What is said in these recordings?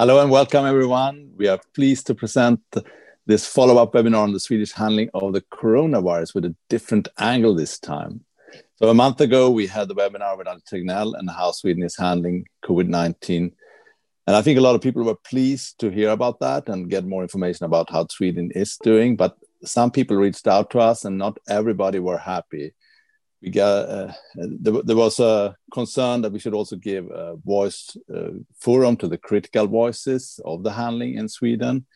Hello and welcome everyone. We are pleased to present this follow-up webinar on the Swedish handling of the coronavirus with a different angle this time. So a month ago, we had the webinar with Anders Tegnell and how Sweden is handling COVID-19. And I think a lot of people were pleased to hear about that and get more information about how Sweden is doing. But some people reached out to us and not everybody were happy we got uh, there, there, was a concern that we should also give a voice uh, forum to the critical voices of the handling in Sweden,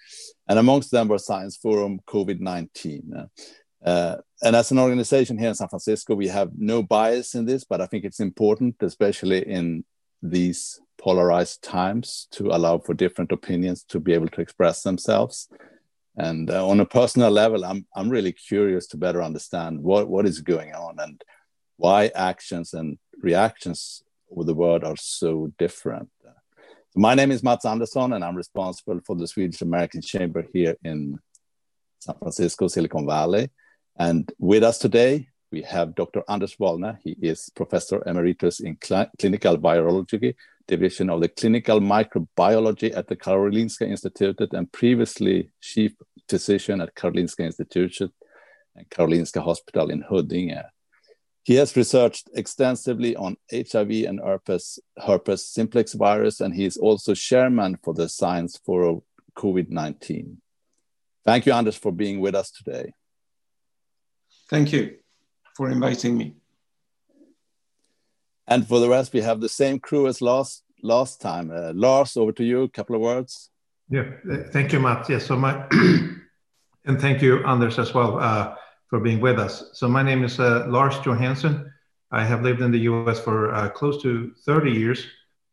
and amongst them were Science Forum COVID nineteen. Uh, and as an organization here in San Francisco, we have no bias in this, but I think it's important, especially in these polarized times, to allow for different opinions to be able to express themselves. And uh, on a personal level, I'm I'm really curious to better understand what what is going on and why actions and reactions with the world are so different. My name is Mats Andersson, and I'm responsible for the Swedish American Chamber here in San Francisco, Silicon Valley. And with us today, we have Dr. Anders Vahlne. He is Professor Emeritus in Cl Clinical Virology, Division of the Clinical Microbiology at the Karolinska Institute, and previously Chief Physician at Karolinska Institute and Karolinska Hospital in Huddinge. He has researched extensively on HIV and herpes, herpes simplex virus, and he is also chairman for the Science Forum COVID-19. Thank you, Anders, for being with us today. Thank you for inviting me. And for the rest, we have the same crew as last last time. Uh, Lars, over to you. A couple of words. Yeah, thank you, Matt. Yes, so my and thank you, Anders, as well. Uh, for being with us. So my name is uh, Lars Johansson. I have lived in the US for uh, close to 30 years.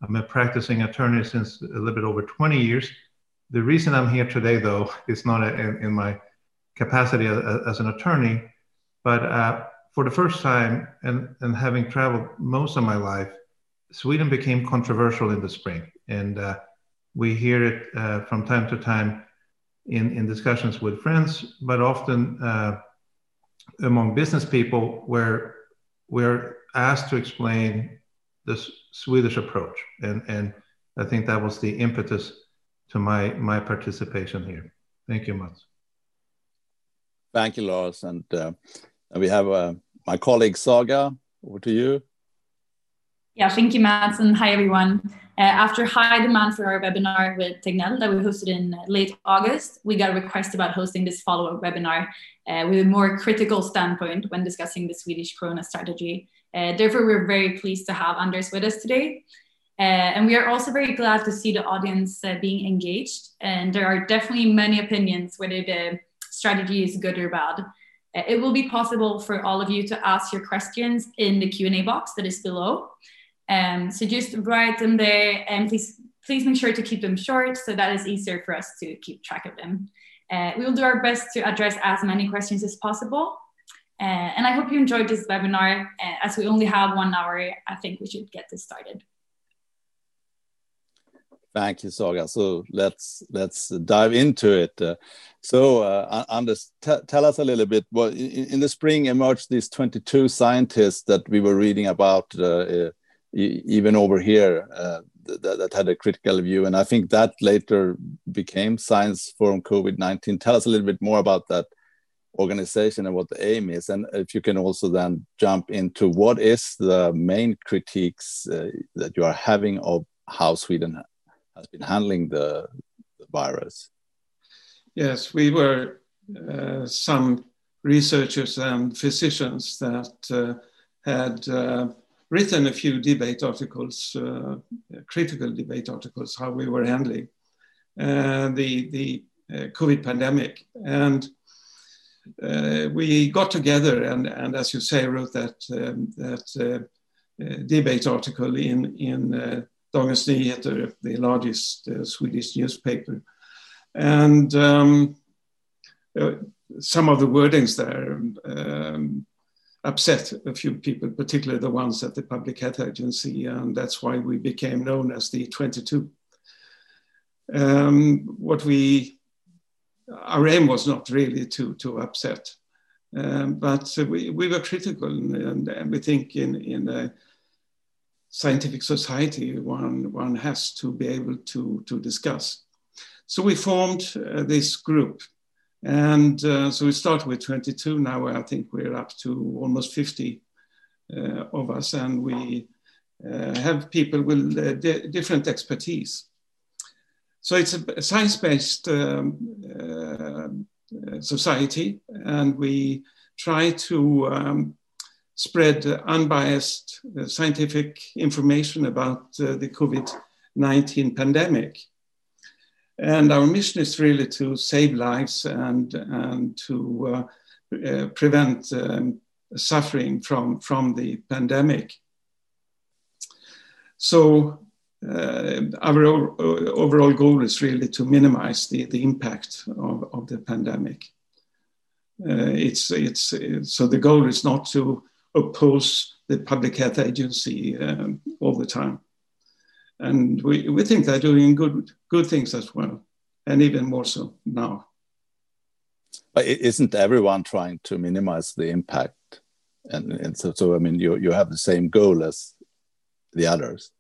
I'm a practicing attorney since a little bit over 20 years. The reason I'm here today, though, is not in, in my capacity as, as, an attorney, but uh, for the first time, and, and having traveled most of my life, Sweden became controversial in the spring. And uh, we hear it uh, from time to time in, in discussions with friends, but often uh, among business people where we're asked to explain the Swedish approach. And, and I think that was the impetus to my, my participation here. Thank you, Mats. Thank you, Lars. And, uh, and we have uh, my colleague Saga. Over to you. Yeah, thank you, Mats, and hi, everyone. Uh, after high demand for our webinar with Tegnell that we hosted in late August, we got a request about hosting this follow-up webinar uh, with a more critical standpoint when discussing the Swedish Corona strategy. Uh, therefore, we're very pleased to have Anders with us today. Uh, and we are also very glad to see the audience uh, being engaged. And there are definitely many opinions whether the strategy is good or bad. Uh, it will be possible for all of you to ask your questions in the Q&A box that is below. Um, so just write them there and please, please make sure to keep them short so that is easier for us to keep track of them. Uh, we will do our best to address as many questions as possible. Uh, and I hope you enjoyed this webinar. Uh, as we only have one hour, I think we should get this started. Thank you, Saga. So let's let's dive into it. Uh, so, uh, Anders, tell us a little bit. Well, in, in, the spring emerged these 22 scientists that we were reading about uh, even over here uh, that, that, had a critical view. And I think that later became Science Forum COVID 19. Tell us a little bit more about that organization and what the aim is. And if you can also then jump into what is the main critiques uh, that you are having of how Sweden has been handling the, the virus. Yes, we were uh, some researchers and physicians that uh, had uh, written a few debate articles, uh, critical debate articles, how we were handling uh, the, the uh, COVID pandemic. And uh, we got together and, and, as you say, wrote that, um, that uh, debate article in, in Dagens Nyheter, the largest Swedish newspaper. And um, some of the wordings there um, upset a few people, particularly the ones at the Public Health Agency, and that's why we became known as the 22. Um, what we, our aim was not really to, to upset, um, but we, we were critical, and, and we think in, in a scientific society one, one has to be able to, to discuss. So we formed uh, this group. And uh, so we started with 22. Now I think we're up to almost 50 uh, of us. And we uh, have people with uh, di different expertise. So it's a science-based um, uh, society. And we try to um, spread unbiased scientific information about the COVID-19 pandemic. And our mission is really to save lives and, and to uh, uh, prevent um, suffering from, from the pandemic. So uh, our overall goal is really to minimize the, the impact of, of the pandemic. Uh, it's, it's, so the goal is not to oppose the public health agency um, all the time and we, we think they're doing good good things as well, and even more so now. But isn't everyone trying to minimize the impact? And, and so, so I mean, you you have the same goal as the others.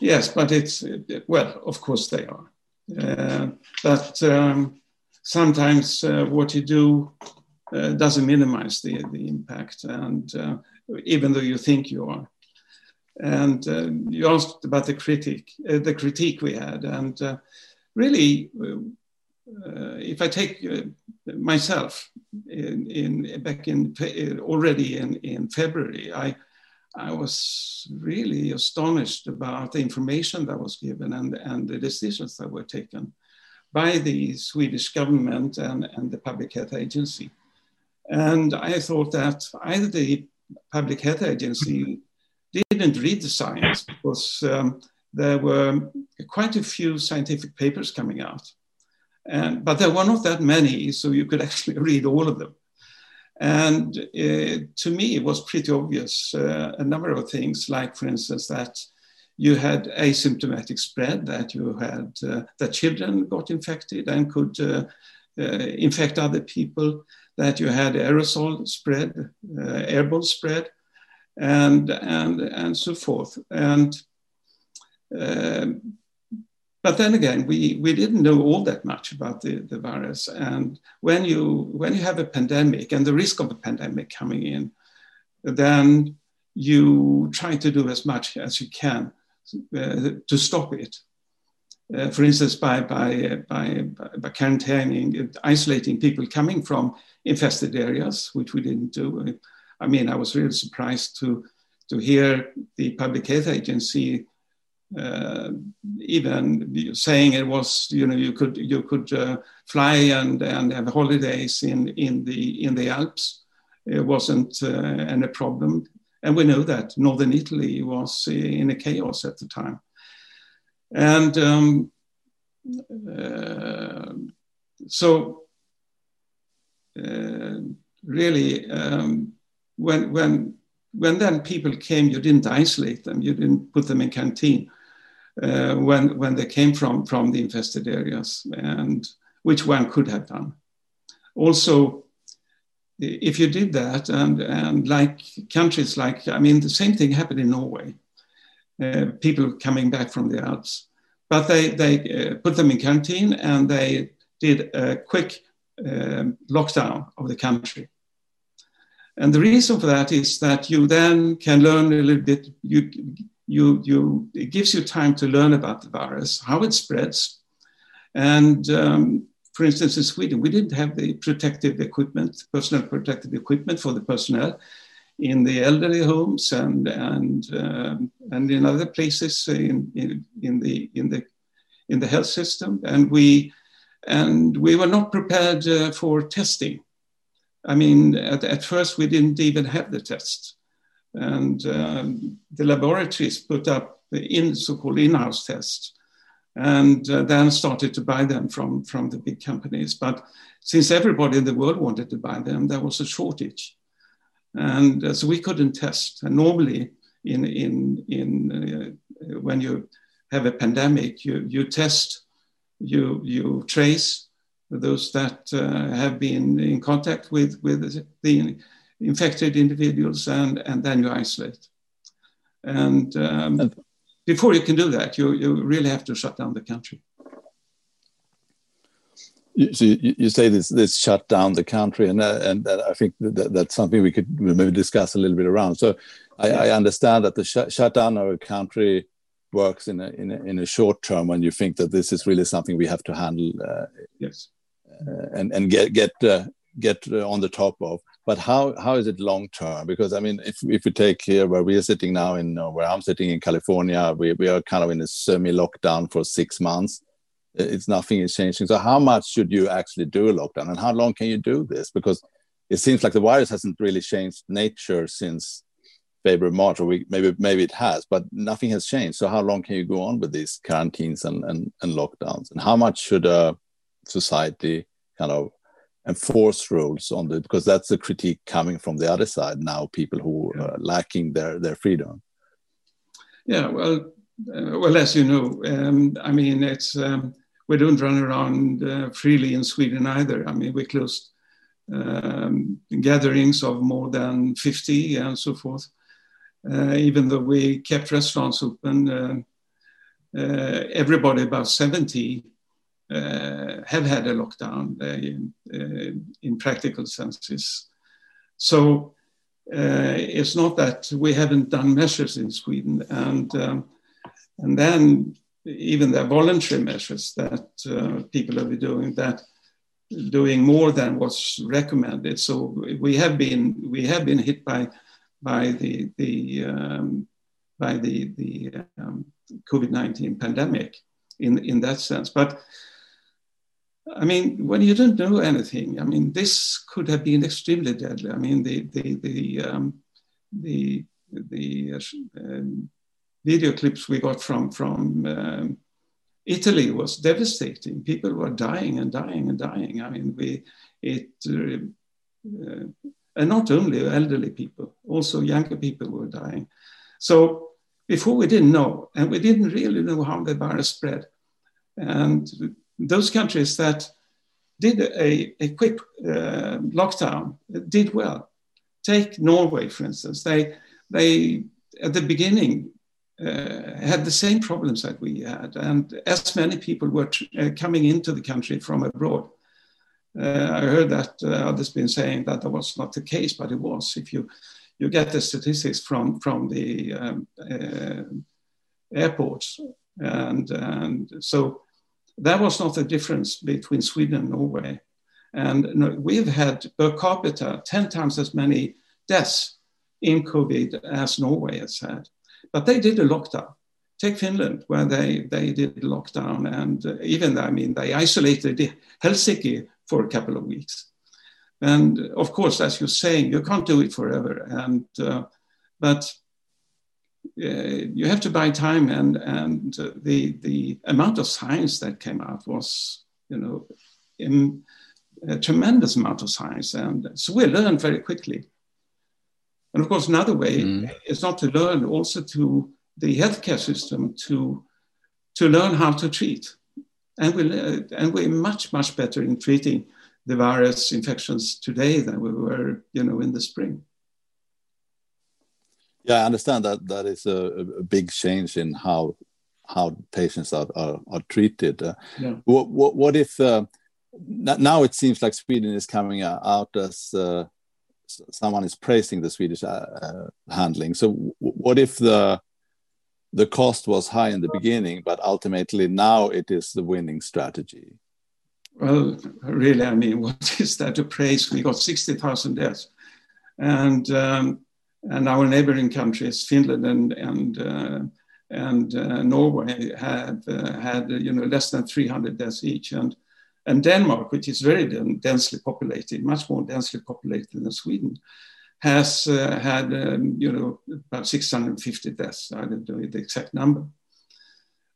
Yes, but it's well, of course they are, uh, but um, sometimes uh, what you do uh, doesn't minimize the the impact, and uh, even though you think you are. And uh, you asked about the critique, uh, the critique we had, and uh, really, uh, if I take uh, myself in, in, back in already in, in February, I I was really astonished about the information that was given and, and the decisions that were taken by the Swedish government and, and the Public Health Agency. And I thought that either the Public Health Agency didn't read the science because um, there were quite a few scientific papers coming out. And, but there were not that many, so you could actually read all of them. And uh, to me, it was pretty obvious uh, a number of things, like, for instance, that you had asymptomatic spread, that you had uh, that children got infected and could uh, uh, infect other people, that you had aerosol spread, airborne spread, and and and so forth. And uh, but then again, we we didn't know all that much about the, the virus. And when you when you have a pandemic and the risk of a pandemic coming in, then you try to do as much as you can uh, to stop it. Uh, for instance, by, by, by, by quarantining, isolating people coming from infested areas, which we didn't do. I mean, I was really surprised to, to hear the Public Health Agency uh, even saying it was, you know, you could you could uh, fly and, and have holidays in, in the in the Alps. It wasn't uh, any problem, and we know that northern Italy was in a chaos at the time, and um, uh, so uh, really. Um, when when when then people came, you didn't isolate them, you didn't put them in canteen. Uh, when when they came from from the infested areas, and which one could have done. Also, if you did that, and and like countries like I mean, the same thing happened in Norway. Uh, people coming back from the Alps, but they they uh, put them in canteen and they did a quick um, lockdown of the country and the reason for that is that you then can learn a little bit, you, you, you, it gives you time to learn about the virus, how it spreads. And um, for instance, in Sweden, we didn't have the protective equipment, personal protective equipment for the personnel in the elderly homes and, and, um, and in other places in, in, in, the, in, the, in the health system. And we, and we were not prepared uh, for testing. I mean, at, at first we didn't even have the tests. And um, the laboratories put up in so-called in-house tests and uh, then started to buy them from, from the big companies. But since everybody in the world wanted to buy them, there was a shortage. And uh, so we couldn't test. And normally, in, in, in, uh, when you have a pandemic, you, you test, you, you trace, those that uh, have been in contact with, with the infected individuals, and, and then you isolate. And um, before you can do that, you, you really have to shut down the country. You, so you, you say this this shut down the country, and uh, and uh, I think that, that's something we could maybe discuss a little bit around. So I, I understand that the sh- shutdown of a country works in a, in a, in a short term when you think that this is really something we have to handle. Uh, yes. Uh, and and get get uh, get on the top of. But how how is it long term? Because I mean, if if we take here where we are sitting now in uh, where I'm sitting in California, we we are kind of in a semi lockdown for six months. It's nothing is changing. So how much should you actually do a lockdown, and how long can you do this? Because it seems like the virus hasn't really changed nature since February, March, or we, maybe maybe it has, but nothing has changed. So how long can you go on with these quarantines and, and, and lockdowns? And how much should a society kind of enforce rules on the because that's the critique coming from the other side now people who are lacking their their freedom. Yeah well uh, well as you know um, i mean it's um, we don't run around uh, freely in sweden either. I mean we closed um, gatherings of more than 50 and so forth. Uh, even though we kept restaurants open uh, uh, everybody about 70 uh, have had a lockdown uh, uh, in practical senses. So it's not that we haven't done measures in Sweden, and um, and then even the voluntary measures that people have been doing that doing more than what's recommended. So we have been we have been hit by by the the um, by the the um, COVID nineteen pandemic in in that sense. But I mean, when you don't know anything, I mean, this could have been extremely deadly. I mean, the the the um, the, the uh, video clips we got from from um, Italy was devastating. People were dying and dying and dying. I mean, we it. Uh, uh, and not only elderly people, also younger people were dying. So before we didn't know, and we didn't really know how the virus spread. And those countries that did a, a quick uh, lockdown did well. Take Norway, for instance. They, they at the beginning, uh, had the same problems that we had, and as many people were uh, coming into the country from abroad. Uh, I heard that uh, others been saying that that was not the case, but it was. If you you get the statistics from from the um, uh, airports, and and so that was not the difference between Sweden and Norway. And we've had per capita 10 times as many deaths in COVID as Norway has had. But they did a lockdown. Take Finland, where they, they did lockdown, and even, I mean, they isolated Helsinki for a couple of weeks. And of course, as you're saying, you can't do it forever. And uh, but you have to buy time and and uh, the the amount of science that came out was you know in a tremendous amount of science and so we learned very quickly. And of course another way mm. is not to learn also to the healthcare system to to learn how to treat. And we and we're much much better in treating the virus infections today than we were you know in the spring yeah, I understand that that is a, a big change in how how patients are are, are treated. Uh, yeah. what, what, what if uh, now it seems like Sweden is coming out as uh, someone is praising the Swedish uh, uh, handling. So what if the the cost was high in the beginning, but ultimately now it is the winning strategy? Well, really, I mean, what is that to praise? We got sixty thousand deaths, and um, and our neighboring countries, Finland and and uh, and uh, Norway, have uh, had you know less than 300 deaths each, and and Denmark, which is very densely populated, much more densely populated than Sweden, has uh, had um, you know about 650 deaths. I don't know the exact number.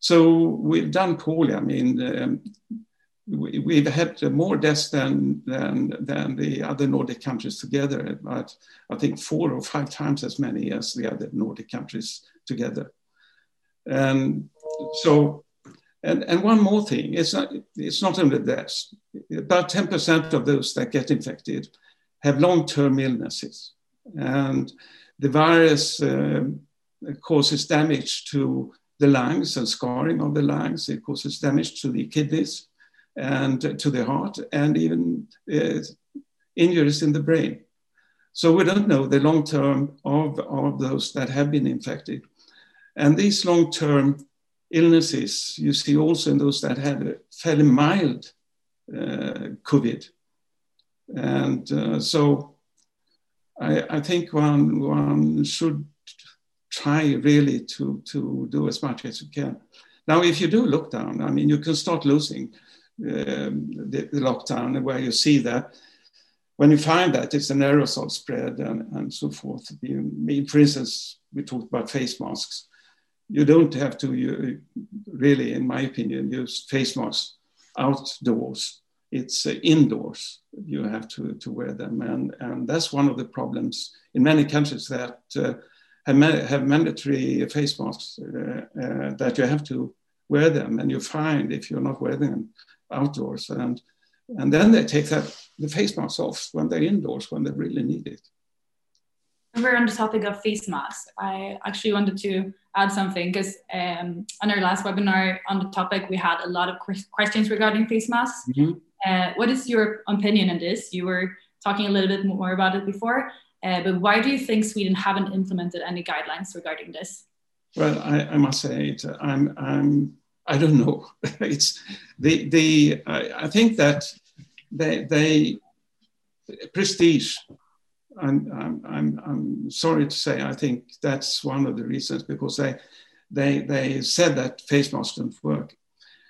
So we've done poorly. I mean, um, we, have had more deaths than, than, than the other Nordic countries together, but I think four or five times as many as the other Nordic countries together. And so, and, and one more thing, it's not, it's not only deaths. About 10% of those that get infected have long-term illnesses. And the virus uh, causes damage to the lungs and scarring of the lungs. It causes damage to the kidneys and to the heart and even uh, injuries in the brain. So we don't know the long term of, of those that have been infected. And these long term illnesses you see also in those that had a fairly mild uh, COVID. And uh, so I, I, think one, one should try really to, to do as much as you can. Now, if you do lockdown, I mean, you can start losing the, the, lockdown where you see that when you find that it's an aerosol spread and, and so forth. You, for instance, we talked about face masks. You don't have to you, really, in my opinion, use face masks outdoors. It's uh, indoors. You have to, to wear them. And, and that's one of the problems in many countries that uh, have, have mandatory face masks uh, uh, that you have to wear them. And you find if you're not wearing them outdoors. And, and then they take that, the face masks off when they're indoors, when they really need it. We're on the topic of face masks. I actually wanted to add something because um, on our last webinar on the topic, we had a lot of questions regarding face masks. Mm -hmm. uh, what is your opinion on this? You were talking a little bit more about it before, uh, but why do you think Sweden haven't implemented any guidelines regarding this? Well, I, I must say, it, I'm, I'm, I don't know. it's the, the, I, I think that they, they prestige I'm, I'm, I'm sorry to say, I think that's one of the reasons because they, they, they said that face masks don't work.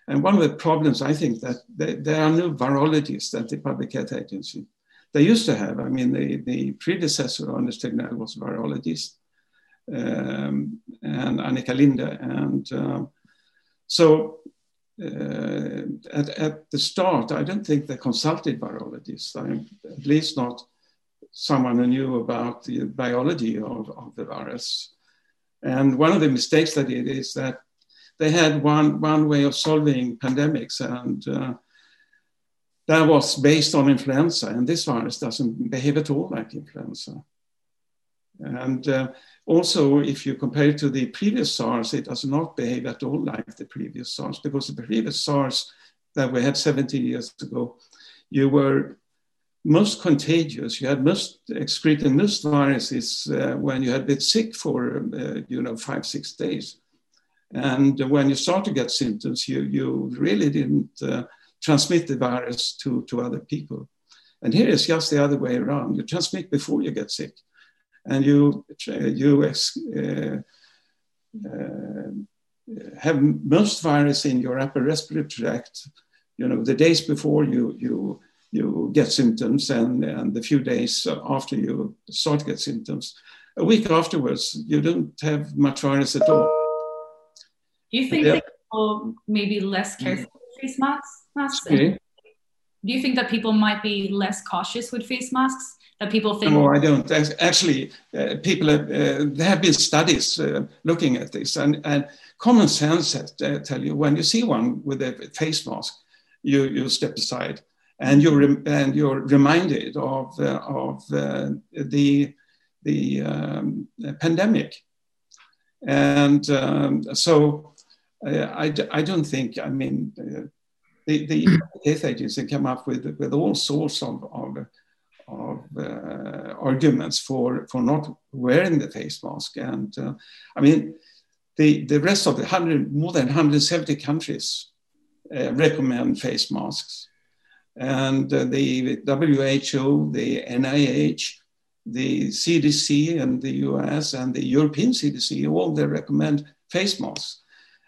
And one of the problems, I think, that they, there are no virologists at the Public Health Agency. They used to have, I mean, the, the predecessor Anders Tegnell was a virologist, um, and Annika Linde. And um, so uh, at, at the start, I don't think they consulted virologists, I, at least not someone who knew about the biology of, of the virus. And one of the mistakes they did is that they had one, one way of solving pandemics, and uh, that was based on influenza. And this virus doesn't behave at all like influenza. And uh, also, if you compare it to the previous SARS, it does not behave at all like the previous SARS, because the previous SARS that we had 70 years ago, you were most contagious. You had most excreting most viruses uh, when you had been sick for uh, you know five six days, and when you start to get symptoms, you you really didn't uh, transmit the virus to to other people. And here is just the other way around. You transmit before you get sick, and you you uh, uh, have most virus in your upper respiratory tract. You know the days before you you you get symptoms, and, and a few days after you start to get symptoms, a week afterwards, you don't have much virus at all. Do you think yeah. people may be less mm. careful with face masks? masks? Okay. Do you think that people might be less cautious with face masks? That people think? No, I don't. Actually, uh, people have, uh, there have been studies uh, looking at this, and, and common sense has, uh, tell you when you see one with a face mask, you you step aside and you're and you're reminded of uh, of uh, the the um, pandemic, and um, so I, I don't think I mean the the health agency came up with with all sorts of of, of uh, arguments for for not wearing the face mask, and uh, I mean the the rest of the hundred more than 170 countries recommend face masks and uh, the WHO, the NIH, the CDC and the US and the European CDC, all they recommend face masks.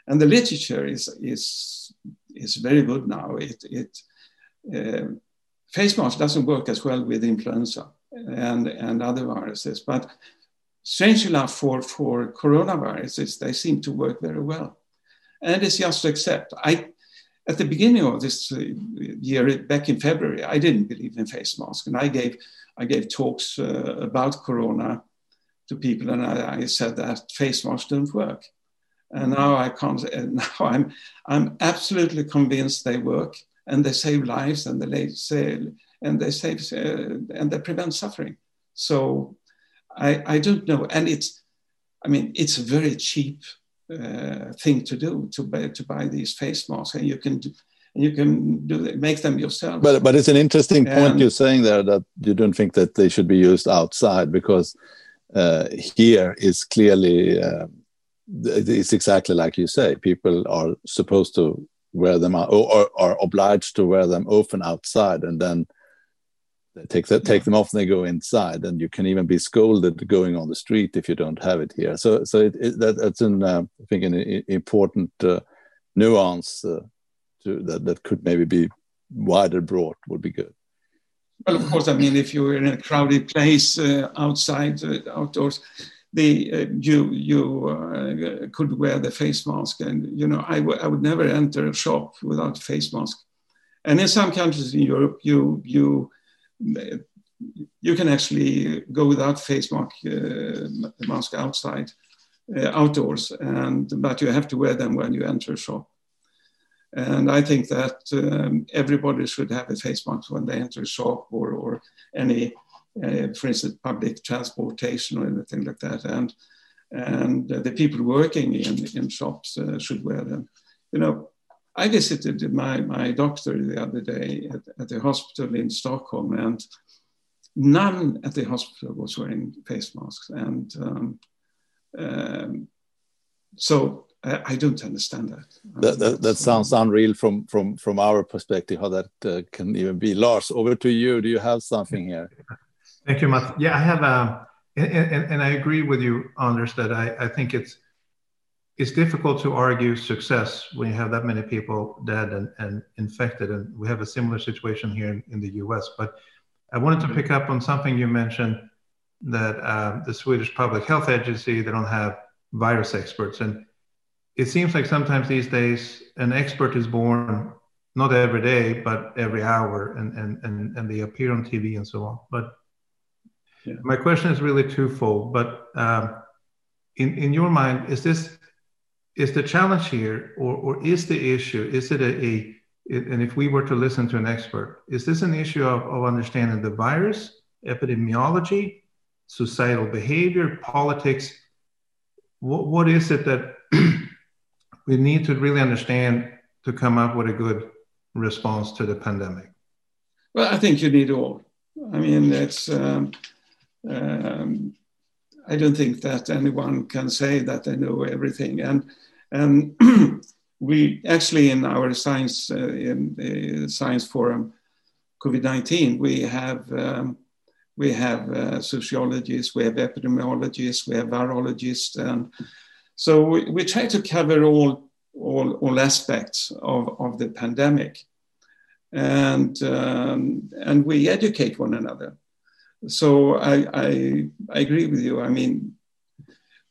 And the literature is, is, is very good now. It, it, uh, face mask doesn't work as well with influenza and, and other viruses, but strange enough for, for coronaviruses, they seem to work very well. And it's just to accept. I, at the beginning of this uh, year, back in February, I didn't believe in face masks, and I gave I gave talks uh, about Corona to people, and I, I, said that face masks don't work. And now I can't. Now I'm I'm absolutely convinced they work, and they save lives, and they save and they save uh, and they prevent suffering. So I I don't know, and it's I mean, it's a very cheap uh, thing to do to buy to buy these face masks, and you can do, and you can do make them yourself. But but it's an interesting point you're saying there that you don't think that they should be used outside because uh, here is clearly uh, it's exactly like you say. People are supposed to wear them out or, are obliged to wear them often outside, and then they take the, take them off and they go inside, and you can even be scolded going on the street if you don't have it here. So so it, it, that, that's an uh, I think an important uh, nuance uh, to that that could maybe be wider brought would be good. Well, of course, I mean, if you're in a crowded place uh, outside, uh, outdoors, the uh, you you uh, could wear the face mask, and you know, I, I would never enter a shop without a face mask. And in some countries in Europe, you you you can actually go without face mask uh, mask outside, uh, outdoors, and but you have to wear them when you enter a shop. And I think that um, everybody should have a face mask when they enter a shop or, or any, uh, for instance, public transportation or anything like that. And, and uh, the people working in, in shops uh, should wear them. You know, I visited my, my doctor the other day at, at the hospital in Stockholm, and none at the hospital was wearing face masks. And um, um, so I, don't understand that. That, that, that sounds unreal from from from our perspective. How that uh, can even be. Lars, over to you. Do you have something here? Thank you, Matt. Yeah, I have. Um, and, and, and I agree with you, Anders, that I, I think it's it's difficult to argue success when you have that many people dead and, and infected. And we have a similar situation here in, in the US. But I wanted to pick up on something you mentioned that uh, the Swedish Public Health Agency, they don't have virus experts. And it seems like sometimes these days an expert is born not every day but every hour and and and, and they appear on tv and so on but yeah. my question is really twofold but um, in in your mind is this is the challenge here or or is the issue is it a, a and if we were to listen to an expert is this an issue of, of understanding the virus epidemiology societal behavior politics what, what is it that we need to really understand to come up with a good response to the pandemic? Well, I think you need all. I mean, it's. Um, um, I don't think that anyone can say that they know everything, and and we actually in our science uh, in science forum COVID nineteen we have. Um, we have uh, sociologists, we have epidemiologists, we have virologists, and so we, we try to cover all, all, all aspects of, of the pandemic. And, um, and we educate one another. So I, I, I agree with you. I mean,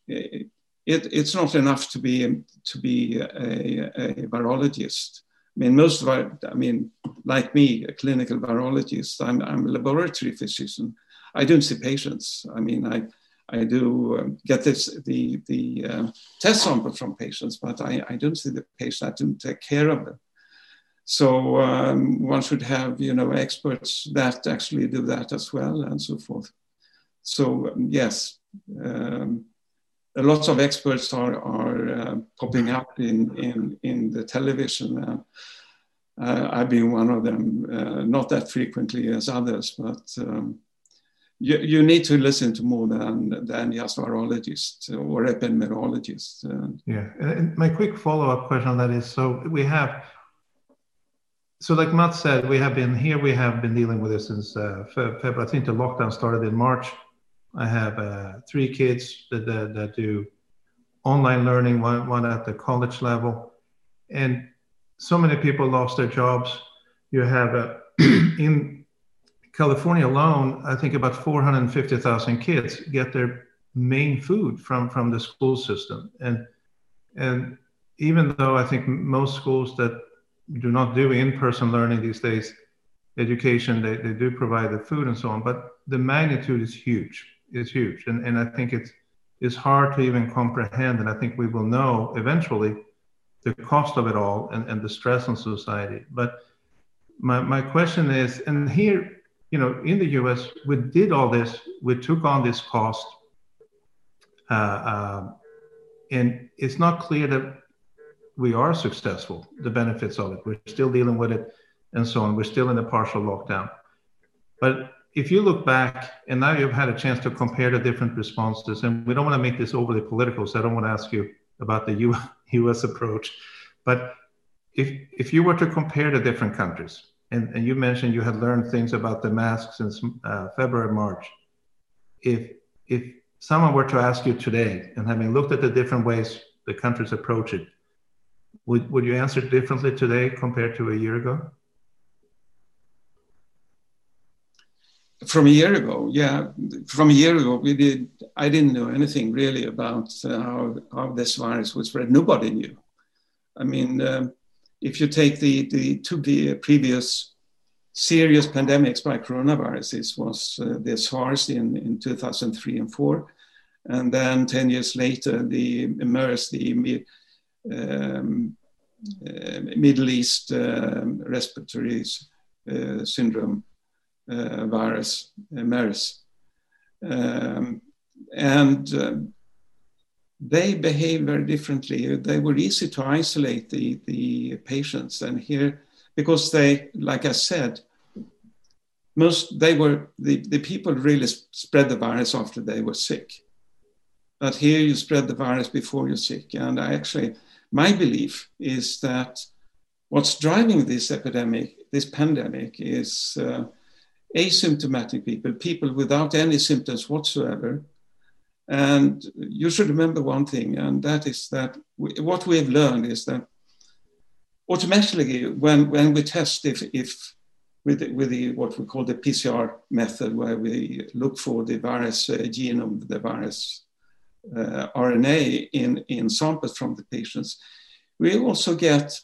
it, it's not enough to be, to be a, a virologist. I mean, most of our, I mean, like me, a clinical virologist, I'm, I'm a laboratory physician. I don't see patients. I mean, I, I do um, get this the the uh, test sample from patients, but I, I don't see the patient. I don't take care of them. So um, one should have you know experts that actually do that as well, and so forth. So um, yes, um, lots of experts are are uh, popping up in in in the television. Uh, uh, I've been one of them, uh, not that frequently as others, but um, you, you need to listen to more than than just virologists or epidemiologists. Yeah, and my quick follow up question on that is: so we have, so like Matt said, we have been here. We have been dealing with this since uh, February. I think the lockdown started in March. I have uh, three kids that, that, that do online learning, one, one at the college level, and so many people lost their jobs. You have uh, in California alone, I think about 450,000 kids get their main food from, from the school system. And, and even though I think most schools that do not do in-person learning these days, education, they, they do provide the food and so on, but the magnitude is huge. It's huge. And, and I think it's, it's hard to even comprehend. And I think we will know eventually the cost of it all and, and the stress on society. But my, my question is, and here you know, in the US, we did all this, we took on this cost. Uh, uh, and it's not clear that we are successful, the benefits of it. We're still dealing with it and so on. We're still in a partial lockdown. But if you look back, and now you've had a chance to compare the different responses, and we don't want to make this overly political, so I don't want to ask you about the US approach. But if, if you were to compare the different countries, and, and you mentioned you had learned things about the masks since uh, February, March. If, if someone were to ask you today, and having looked at the different ways the countries approach it, would, would you answer differently today compared to a year ago? From a year ago, yeah. From a year ago, we did. I didn't know anything really about uh, how, how this virus would spread. Nobody knew. I mean, um, if you take the, the two previous serious pandemics by coronaviruses was uh, the SARS in, in 2003 and 4, and then 10 years later, the MERS, the um, uh, Middle East um, respiratory uh, syndrome uh, virus, uh, MERS. Um, and they behave very differently. They were easy to isolate the, the patients. And here, because they, like I said, most they were the, the people really spread the virus after they were sick. But here you spread the virus before you're sick. And I actually, my belief is that what's driving this epidemic, this pandemic, is uh, asymptomatic people, people without any symptoms whatsoever, and you should remember one thing, and that is that we, what we have learned is that automatically, when, when we test if, if with, the, with the, what we call the PCR method, where we look for the virus uh, genome, the virus uh, RNA in, in samples from the patients, we also get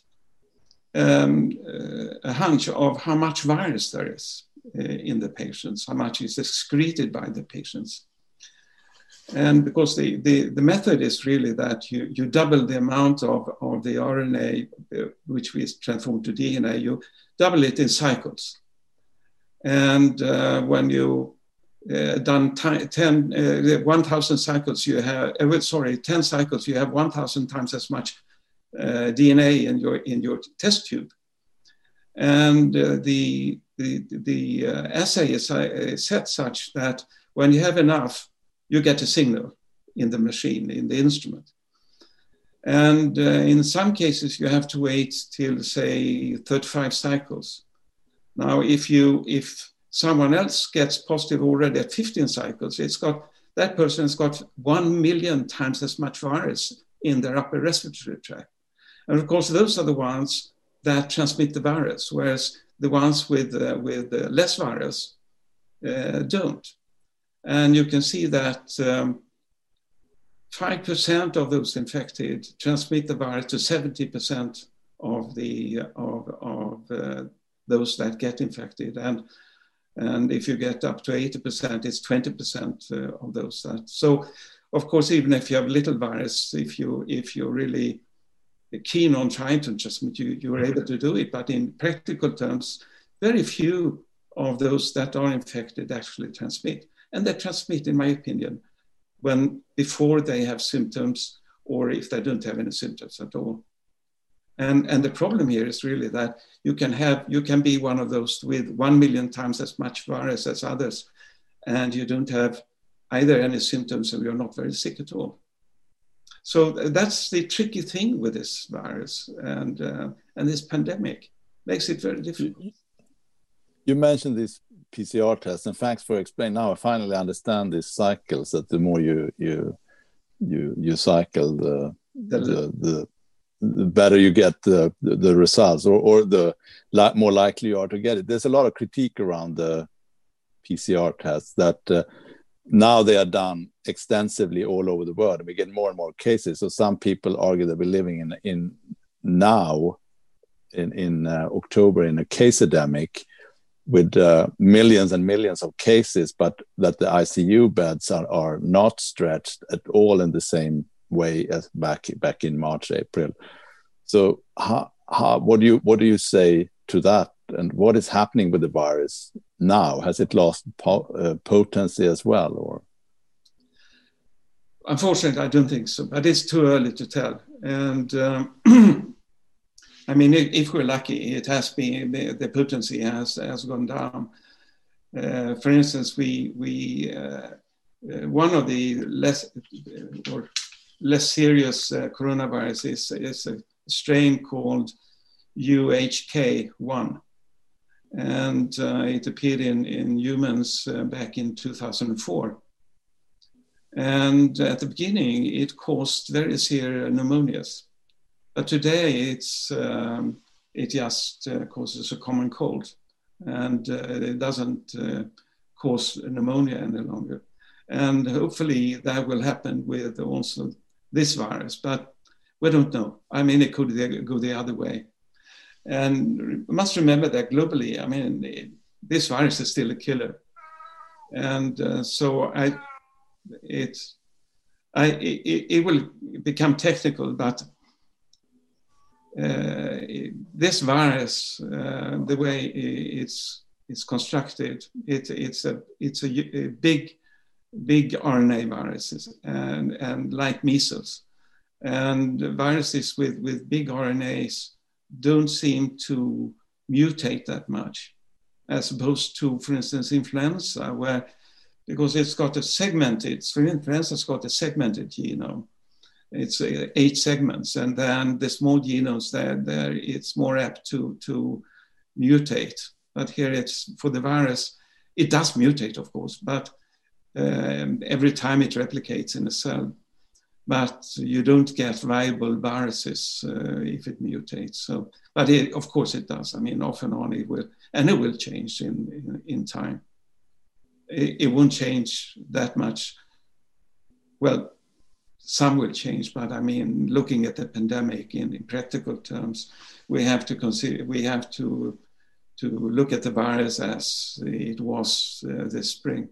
um, uh, a hunch of how much virus there is uh, in the patients, how much is excreted by the patients. And because the, the, the method is really that you, you double the amount of, of the RNA, uh, which we transform to DNA, you double it in cycles. And uh, when you uh, done 10, uh, 1,000 cycles, you have, uh, sorry, 10 cycles, you have 1,000 times as much uh, DNA in your, in your test tube. And the, the, the assay is set such that when you have enough, you get a signal in the machine, in the instrument. And uh, in some cases, you have to wait till, say, 35 cycles. Now, if you if someone else gets positive already at 15 cycles, it's got that person has got one million times as much virus in their upper respiratory tract. And of course, those are the ones that transmit the virus, whereas the ones with, uh, with uh, less virus uh, don't. And you can see that um, 5% of those infected transmit the virus to 70% of, the, of, of uh, those that get infected. And, and if you get up to 80%, it's 20% uh, of those that. So, of course, even if you have little virus, if, you, if you're really keen on trying to transmit, you, you're able to do it. But in practical terms, very few of those that are infected actually transmit and they transmit, in my opinion, when before they have symptoms or if they don't have any symptoms at all. And, and the problem here is really that you can have you can be one of those with one million times as much virus as others, and you don't have either any symptoms and you're not very sick at all. So that's the tricky thing with this virus and uh, and this pandemic makes it very difficult. You mentioned this PCR test. And thanks for explaining. Now I finally understand these cycles. That the more you you you you cycle, the the the, the better you get the the, results, or or the more likely you are to get it. There's a lot of critique around the PCR tests that. Uh, now they are done extensively all over the world and we get more and more cases so some people argue that we're living in in now in in uh, october in a case epidemic with uh, millions and millions of cases, but that the ICU beds are, are not stretched at all in the same way as back back in March, April. So, how, how, what do you what do you say to that? And what is happening with the virus now? Has it lost po uh, potency as well, or? unfortunately, I don't think so, but it's too early to tell. And um, I mean, if, if, we're lucky, it has been the, potency has has gone down. Uh, for instance, we we uh, uh one of the less or less serious uh, coronavirus is, is a strain called UHK1. And uh, it appeared in, in humans uh, back in 2004. And at the beginning, it caused very severe pneumonias. But today, it's, um, it just uh, causes a common cold. And uh, it doesn't uh, cause pneumonia any longer. And hopefully, that will happen with also this virus. But we don't know. I mean, it could go the other way. And must remember that globally, I mean, this virus is still a killer. And uh, so I, it, I, it, it, will become technical, but uh, this virus, uh, the way it's, it's constructed, it, it's, a, it's a, a big, big RNA viruses and, and like measles. And viruses with, with big RNAs don't seem to mutate that much, as opposed to, for instance, influenza, where because it's got a segmented, for influenza, it's got a segmented genome. It's uh, eight segments, and then the small genomes there, there it's more apt to, to mutate. But here it's for the virus, it does mutate, of course, but every time it replicates in a cell but you don't get viable viruses uh, if it mutates. So, but it, of course it does. I mean, off and on it will, and it will change in in, in time. It, it, won't change that much. Well, some will change, but I mean, looking at the pandemic in, in practical terms, we have to consider we have to to look at the virus as it was uh, this spring.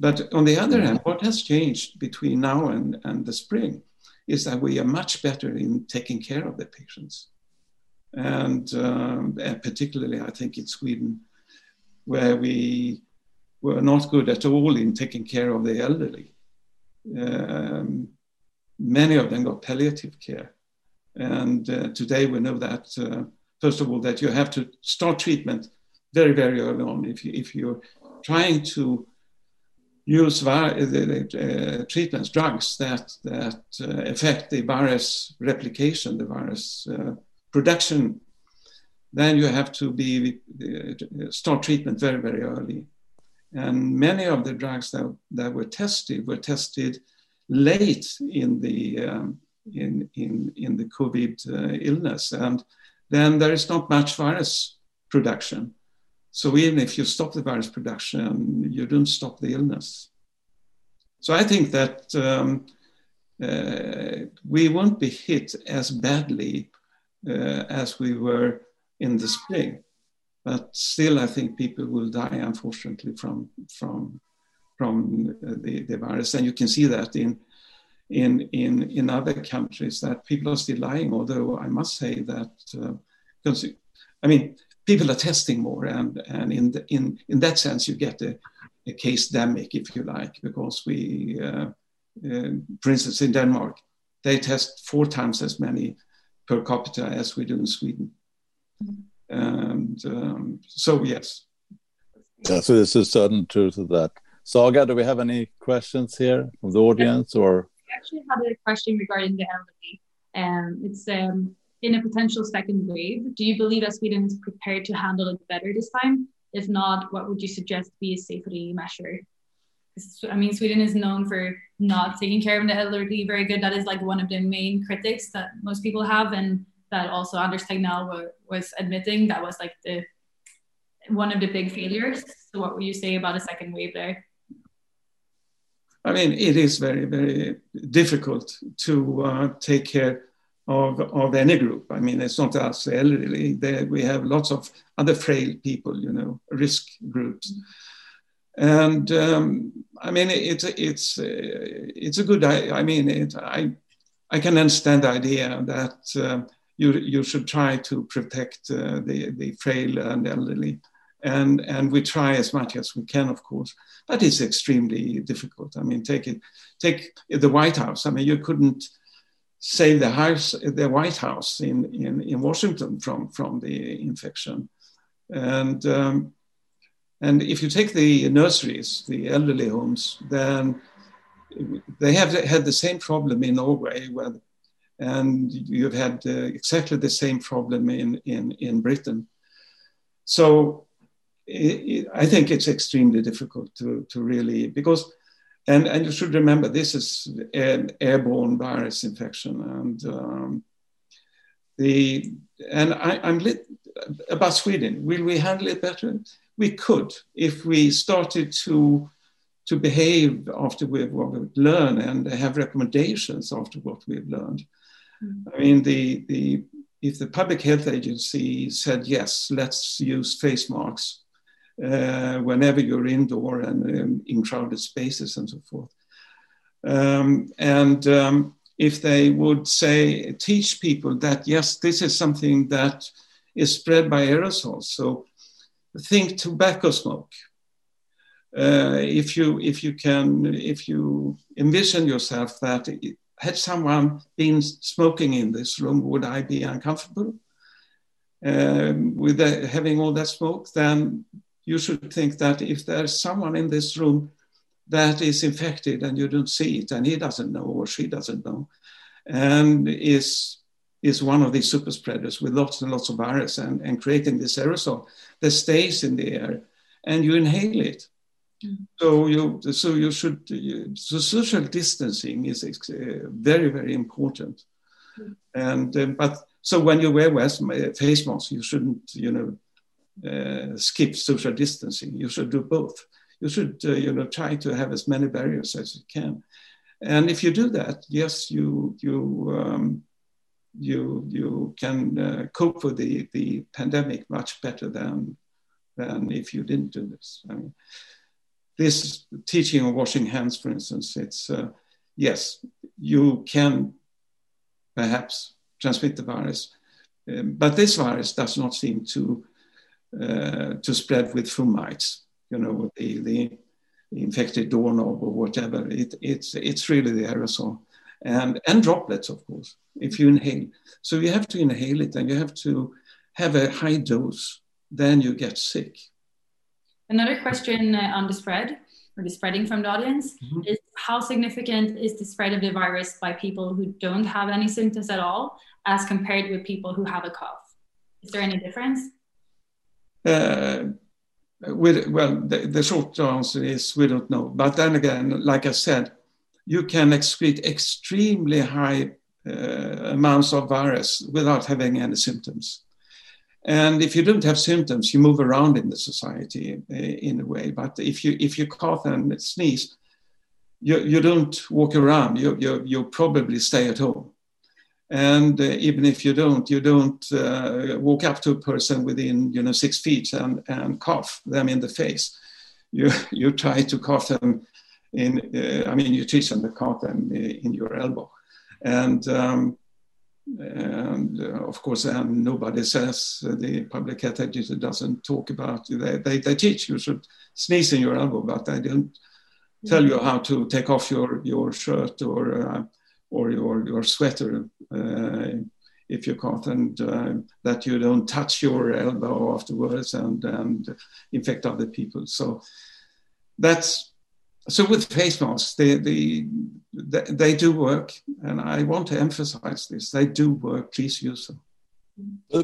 But on the other hand, what has changed between now and, and the spring is that we are much better in taking care of the patients. And, um, and particularly, I think, in Sweden, where we were not good at all in taking care of the elderly. Um, many of them got palliative care. And uh, today we know that, uh, first of all, that you have to start treatment very, very early on. If, you, if you're trying to use uh, treatments, drugs that, that uh, affect the virus replication, the virus uh, production, then you have to be start treatment very, very early. And many of the drugs that, that were tested were tested late in the um, in, in, in the COVID illness. And then there is not much virus production. So even if you stop the virus production, you don't stop the illness. So I think that um, uh, we won't be hit as badly uh, as we were in the spring, but still, I think people will die, unfortunately, from from from the, the virus, and you can see that in in in in other countries that people are still dying. Although I must say that, uh, I mean, people are testing more, and and in the, in in that sense, you get a, a casedemic, if you like, because we, uh, uh, for instance, in Denmark, they test four times as many per capita as we do in Sweden, mm-hmm. and um, so yes. Yeah, so there's a certain truth to that. Saga, do we have any questions here from the audience, or? I actually had a question regarding the elderly. Um, it's um, in a potential second wave, do you believe that Sweden is prepared to handle it better this time? If not, what would you suggest be a safety measure? I mean, Sweden is known for not taking care of the elderly very good. That is like one of the main critics that most people have, and that also Anders Tegnell was admitting that was like the one of the big failures. So, what would you say about a second wave there? I mean, it is very, very difficult to uh, take care of, of any group. I mean, it's not us elderly. We have lots of other frail people, you know, risk groups. And um, I mean, it's it's uh, it's a good. I, I mean, it, I I can understand the idea that uh, you you should try to protect uh, the the frail and elderly and and we try as much as we can, of course, but it's extremely difficult. I mean, take it, take the White House. I mean, you couldn't save the house, the White House in in, in Washington from from the infection, and um, and if you take the nurseries, the elderly homes, then they have had the same problem in Norway, where, and you've had uh, exactly the same problem in in in Britain. So I think it's extremely difficult to, to really, because, and, and you should remember this is an airborne virus infection. And um, the, and I, am lit about Sweden. Will we handle it better? We could if we started to to behave after we've, what we've learned and have recommendations after what we've learned. Mm. I mean, the the if the public health agency said yes, let's use face masks uh, whenever you're indoor and um, in crowded spaces and so forth. Um, and um, if they would say, teach people that, yes, this is something that is spread by aerosols. So think tobacco smoke. Uh, if you if you can if you envision yourself that had someone been smoking in this room, would I be uncomfortable um, with the, having all that smoke? Then you should think that if there's someone in this room that is infected and you don't see it and he doesn't know or she doesn't know and is is one of these super spreaders with lots and lots of virus and, and creating this aerosol that stays in the air and you inhale it mm. so you so you should you, so social distancing is uh, very very important mm. and uh, but so when you wear face masks you shouldn't you know skip social distancing. You should do both. You should, uh, you know, try to have as many barriers as you can. And if you do that, yes, you you um, you you can uh, cope with the the pandemic much better than than if you didn't do this. I mean, this teaching of washing hands, for instance, it's uh, yes, you can perhaps transmit the virus, um, but this virus does not seem to uh, to spread with fomites, you know, the, the infected doorknob or whatever. It, it's, it's really the aerosol. And, and droplets, of course, if you inhale. So you have to inhale it and you have to have a high dose, then you get sick. Another question uh, on the spread or the spreading from the audience mm-hmm. is how significant is the spread of the virus by people who don't have any symptoms at all as compared with people who have a cough? Is there any difference? Uh, with, well, the, the, short answer is we don't know. But then again, like I said, you can excrete extremely high uh, amounts of virus without having any symptoms. And if you don't have symptoms, you move around in the society uh, in a way. But if you if you cough and sneeze, you, you don't walk around. You, you you probably stay at home. And uh, even if you don't, you don't uh, walk up to a person within you know six feet and, and cough them in the face. You you try to cough them in. Uh, I mean, you teach them to cough them in your elbow, and um, and uh, of course, um, nobody says uh, the public health agency doesn't talk about. They, they they teach you should sneeze in your elbow, but they don't tell you how to take off your your shirt or uh, or your, your sweater uh, if you cough and uh, that you don't touch your elbow afterwards and, and infect other people. So that's so with face masks, they, they, they do work, and I want to emphasize this: they do work. Please use them.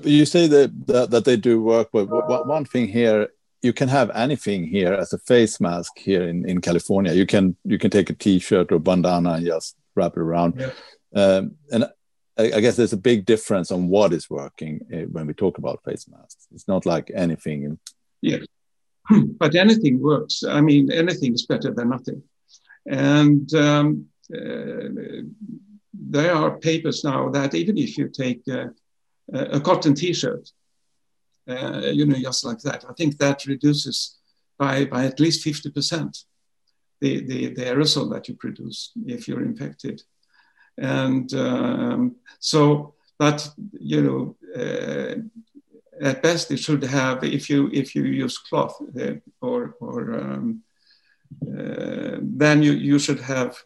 You say that, that, that they do work, but one thing here, you can have anything here as a face mask here in, in California. You can you can take a T-shirt or bandana and just wrap it around. Yeah. Um, and I, I, guess there's a big difference on what is working uh, when we talk about face masks. It's not like anything. Yeah, but anything works. I mean, anything is better than nothing. And um, uh, there are papers now that even if you take uh, a cotton T-shirt, uh, you know, just like that, I think that reduces by by at least fifty percent the, the, the aerosol that you produce if you're infected. And um, so, but you know, uh, at best it should have if you if you use cloth uh, or or um, uh, then you you should have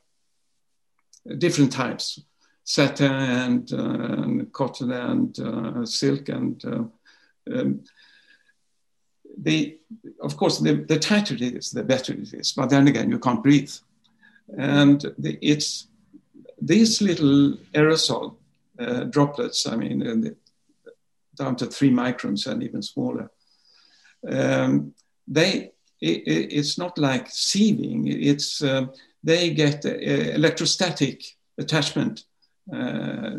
different types satin and, uh, cotton and uh, silk and uh, um, the of course the, the tighter it is the better it is but then again you can't breathe and the, it's these little aerosol uh, droplets i mean the, down to three microns and even smaller. Um, they, it, it's not like sieving, it's, uh, they get uh, electrostatic attachment uh,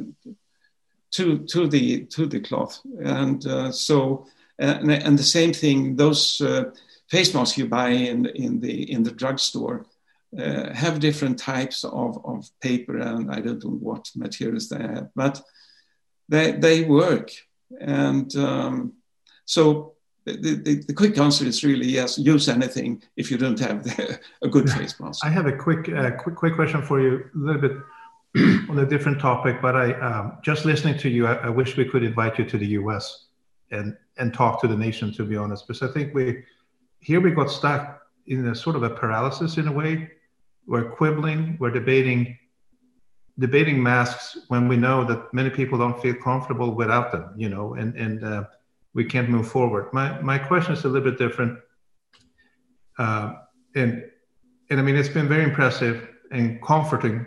to, to, the, to the cloth. And uh, so, and, and, the same thing, those uh, face masks you buy in, in, the, in the drugstore uh, have different types of, of paper and I don't know what materials they have, but they, they work. And um, so the, the, the, quick answer is really yes, use anything if you don't have the, a good face mask. I have a quick, uh, quick, quick question for you, a little bit on a different topic, but I um, just listening to you, I, I, wish we could invite you to the US and, and talk to the nation, to be honest, because I think we, here we got stuck in a sort of a paralysis in a way. We're quibbling, we're debating debating masks when we know that many people don't feel comfortable without them, you know, and and uh, we can't move forward. My my question is a little bit different, uh, and and I mean it's been very impressive and comforting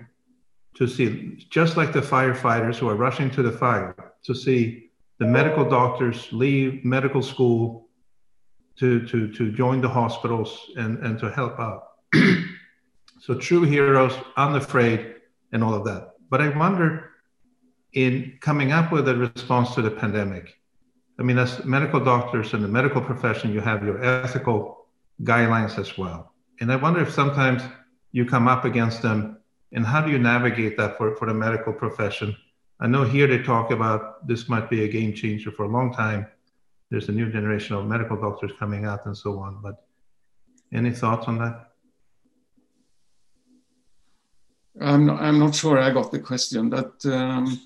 to see, just like the firefighters who are rushing to the fire, to see the medical doctors leave medical school to to to join the hospitals and and to help out. so true heroes, unafraid and all of that. But I wonder in coming up with a response to the pandemic, I mean, as medical doctors in the medical profession, you have your ethical guidelines as well. And I wonder if sometimes you come up against them and how do you navigate that for, for the medical profession? I know here they talk about this might be a game changer for a long time. There's a new generation of medical doctors coming out and so on. But any thoughts on that? I'm not, I'm not sure I got the question, but, um,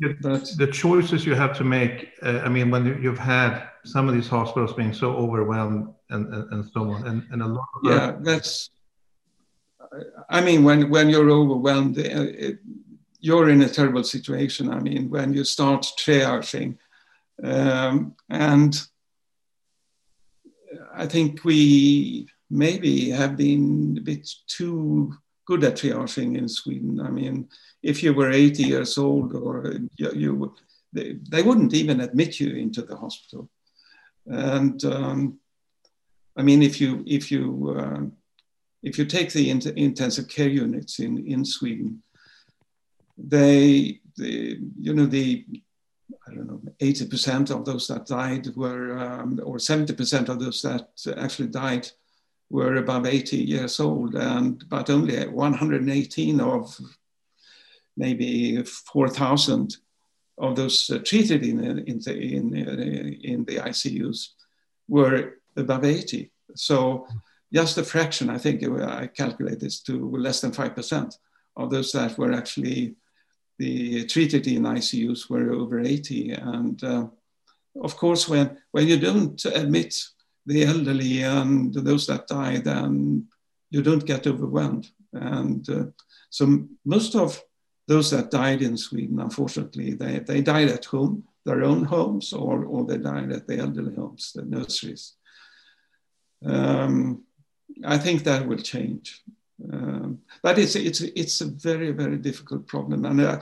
the choices you have to make. Uh, I mean, when you've had some of these hospitals being so overwhelmed and, and, and so on, and, and a lot. Of yeah, that's. I mean, when when you're overwhelmed, uh, it, you're in a terrible situation. I mean, when you start triaging, um, and I think we maybe have been a bit too good at triaging in Sweden. I mean, if you were 80 years old, or you, you they, they, wouldn't even admit you into the hospital. And um, I mean, if you if you uh, if you take the int intensive care units in in Sweden, they, you know the I don't know, 80% of those that died were, um, or 70% of those that actually died were above 80 years old, and but only 118 of maybe 4,000 of those uh, treated in, in, the, in, in the ICUs were above 80. So just a fraction, I think I calculate this to less than 5% of those that were actually the treated in ICUs were over 80. And uh, of course, when, when you don't admit the elderly and those that die, then you don't get overwhelmed. And uh, so most of those that died in Sweden, unfortunately, they, they died at home, their own homes, or, or they died at the elderly homes, the nurseries. Um, I think that will change. Um, but it's, it's, it's a very, very difficult problem. And uh,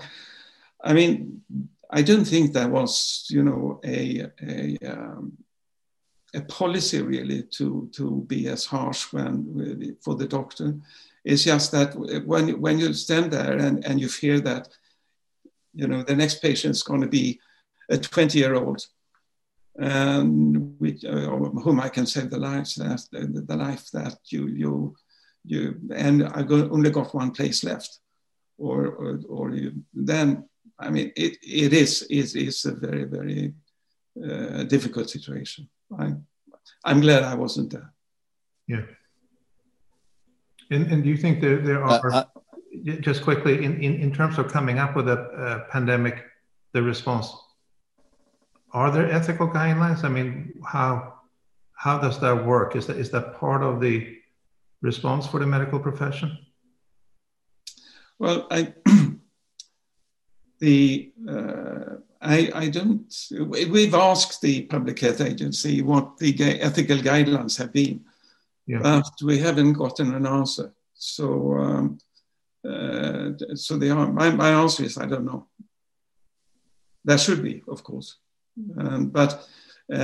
I mean, I don't think there was, you know, a, a um, a policy really to to be as harsh when for the doctor. It's just that when when you stand there and, and you fear that you know the next patient is going to be a 20 year old and with, uh, whom I can save the lives that the, the, life that you you you and I go, only got one place left or or, or you, then I mean it, it is it is a very very uh, difficult situation. I'm, I'm glad I wasn't there. Yeah. And, and do you think there, there uh, are, uh, uh, just quickly, in, in, in terms of coming up with a, pandemic, the response? are there ethical guidelines? I mean, how how does that work? Is that is that part of the response for the medical profession? Well, I the uh, I, I don't. We've asked the public health agency what the ethical guidelines have been, yeah. but we haven't gotten an answer. So, um, uh, so the my, my answer is I don't know. There should be, of course, um, but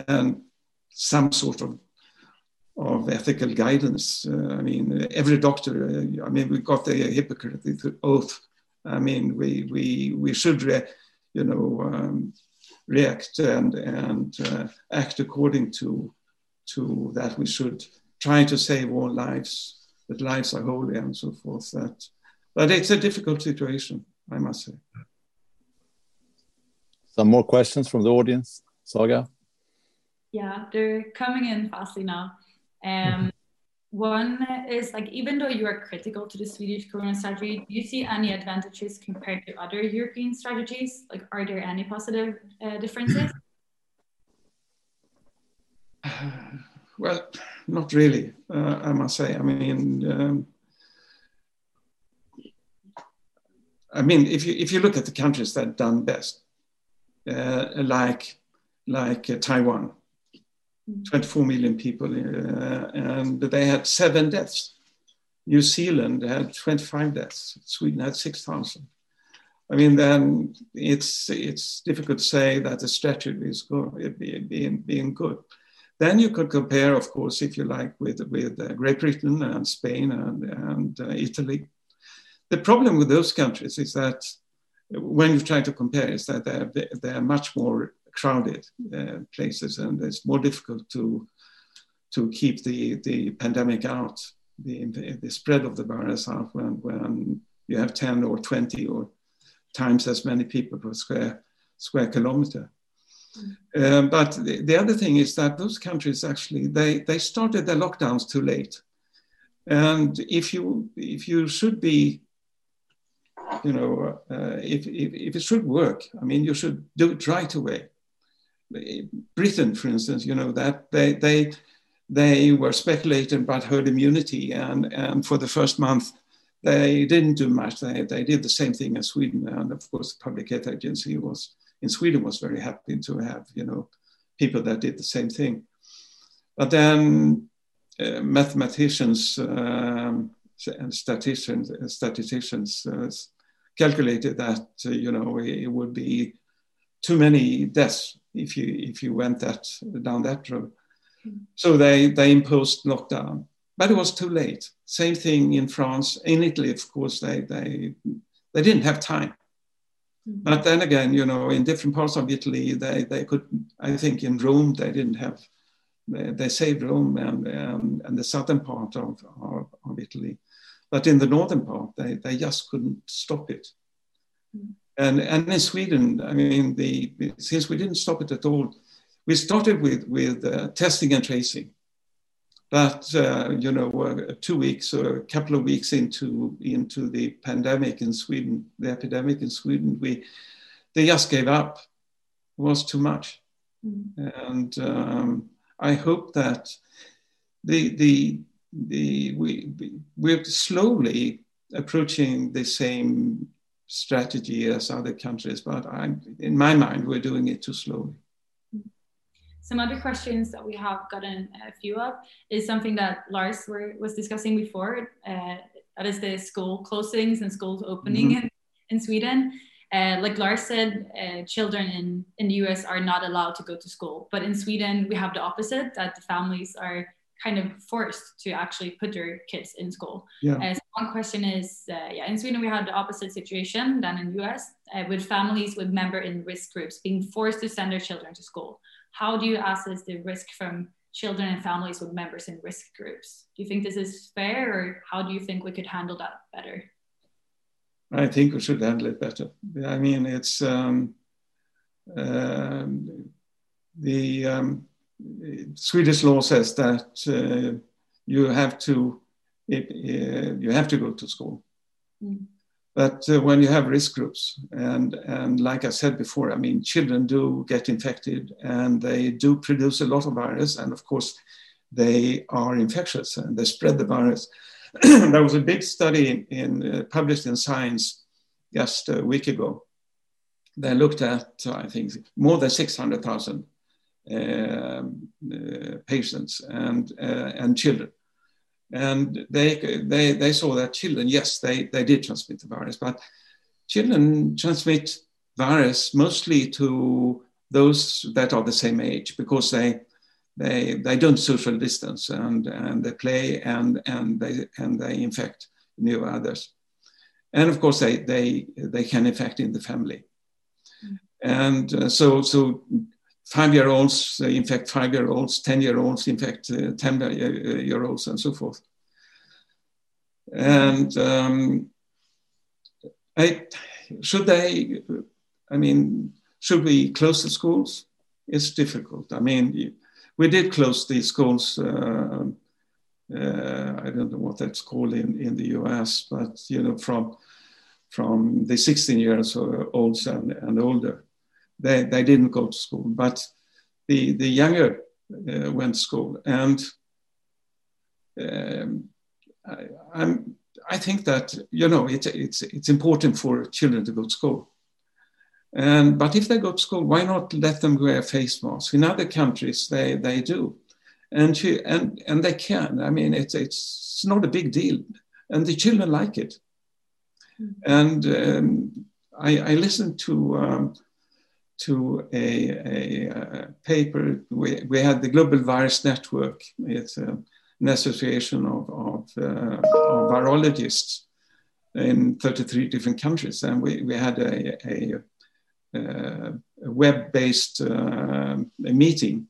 um, some sort of of ethical guidance. Uh, I mean, every doctor. Uh, I mean, we got the Hippocratic oath. I mean, we we we should, re, you know, um, react and and uh, act according to to that. We should try to save all lives, that lives are holy and so forth. That, but it's a difficult situation, I must say. Some more questions from the audience, Saga. Yeah, they're coming in fastly now. Um, one is like, even though you are critical to the Swedish Corona strategy, do you see any advantages compared to other European strategies? Like, are there any positive uh, differences? Well, not really, uh, I must say. I mean, um, I mean, if you if you look at the countries that done best, uh, like like uh, Taiwan, 24 million people, uh, and they had seven deaths. New Zealand had 25 deaths. Sweden had 6,000. I mean, then it's it's difficult to say that the strategy is good, being, being good. Then you could compare, of course, if you like, with with uh, Great Britain and Spain and and uh, Italy. The problem with those countries is that when you try to compare, is that they're they're much more crowded uh, places, and it's more difficult to to keep the the pandemic out, the the spread of the virus out when when you have ten or twenty or times as many people per square square kilometer. Mm. Um, but the, the, other thing is that those countries actually they they started their lockdowns too late, and if you if you should be you know, uh, if, if, if, it should work, I mean, you should do it right away. Britain, for instance, you know that they they they were speculating about herd immunity, and and for the first month they didn't do much. They they did the same thing as Sweden, and of course the Public Health Agency was in Sweden was very happy to have you know people that did the same thing. But then uh, mathematicians um, and statisticians, statisticians uh, calculated that uh, you know it would be too many deaths if you if you went that down that road. Mm. So they they imposed lockdown, but it was too late. Same thing in France, in Italy, of course. They they they didn't have time. Mm. But then again, you know, in different parts of Italy, they they could. I think in Rome they didn't have. They, they saved Rome and, and and the southern part of, of, of Italy, but in the northern part they they just couldn't stop it. Mm. And, and in Sweden, I mean, the, since we didn't stop it at all, we started with, with uh, testing and tracing. But, uh, you know, uh, two weeks or a couple of weeks into, into the pandemic in Sweden, the epidemic in Sweden, we, they just gave up. It was too much. Mm. And um, I hope that the, the, the, we, we're slowly approaching the same strategy as other countries, but I'm, in my mind, we're doing it too slowly. Some other questions that we have gotten a few of is something that Lars were, was discussing before. Uh, that is the school closings and schools opening mm-hmm. in, in Sweden. Uh, like Lars said, uh, children in, in the US are not allowed to go to school. But in Sweden, we have the opposite that the families are kind of forced to actually put their kids in school. Yeah. Uh, so one question is, uh, yeah, in Sweden we had the opposite situation than in the US, uh, with families with member in risk groups being forced to send their children to school. How do you assess the risk from children and families with members in risk groups? Do you think this is fair, or how do you think we could handle that better? I think we should handle it better. I mean, it's um, um the um, Swedish law says that uh, you have to it, uh, you have to go to school, mm. But uh, when you have risk groups, and, and like I said before, I mean, children do get infected and they do produce a lot of virus. And of course, they are infectious and they spread the virus. there was a big study in, uh, published in Science just a week ago. They looked at, I think, more than 600,000 uh, uh, patients and, uh, and children and they, they, they saw that children, yes, they, they did transmit the virus, but children transmit virus mostly to those that are the same age because they, they, they don't social distance and, and they play and, and, they, and they infect new others. And of course, they, they, they can infect in the family. And uh, so, so five-year-olds infect five-year-olds, 10-year-olds infect 10-year-olds, uh, and so forth. And um, I, should they, I mean, should we close the schools? It's difficult. I mean, we did close the schools. Uh, uh, I don't know what that's called in, in the US, but you know, from from the 16 years olds and, and older they, they didn't go to school, but the, the younger uh, went to school. And um, I, I'm, I think that, you know, it, it's, it's important for children to go to school. And, but if they go to school, why not let them wear face masks? In other countries, they, they do. And, she, and, and they can. I mean, it's, it's not a big deal. And the children like it. Mm-hmm. And um, I, I listened to um, to a, a, a paper. We, we, had the Global Virus Network. It's a, an association of, of, uh, of, virologists in 33 different countries. And we, we had a, a, a web-based uh, meeting.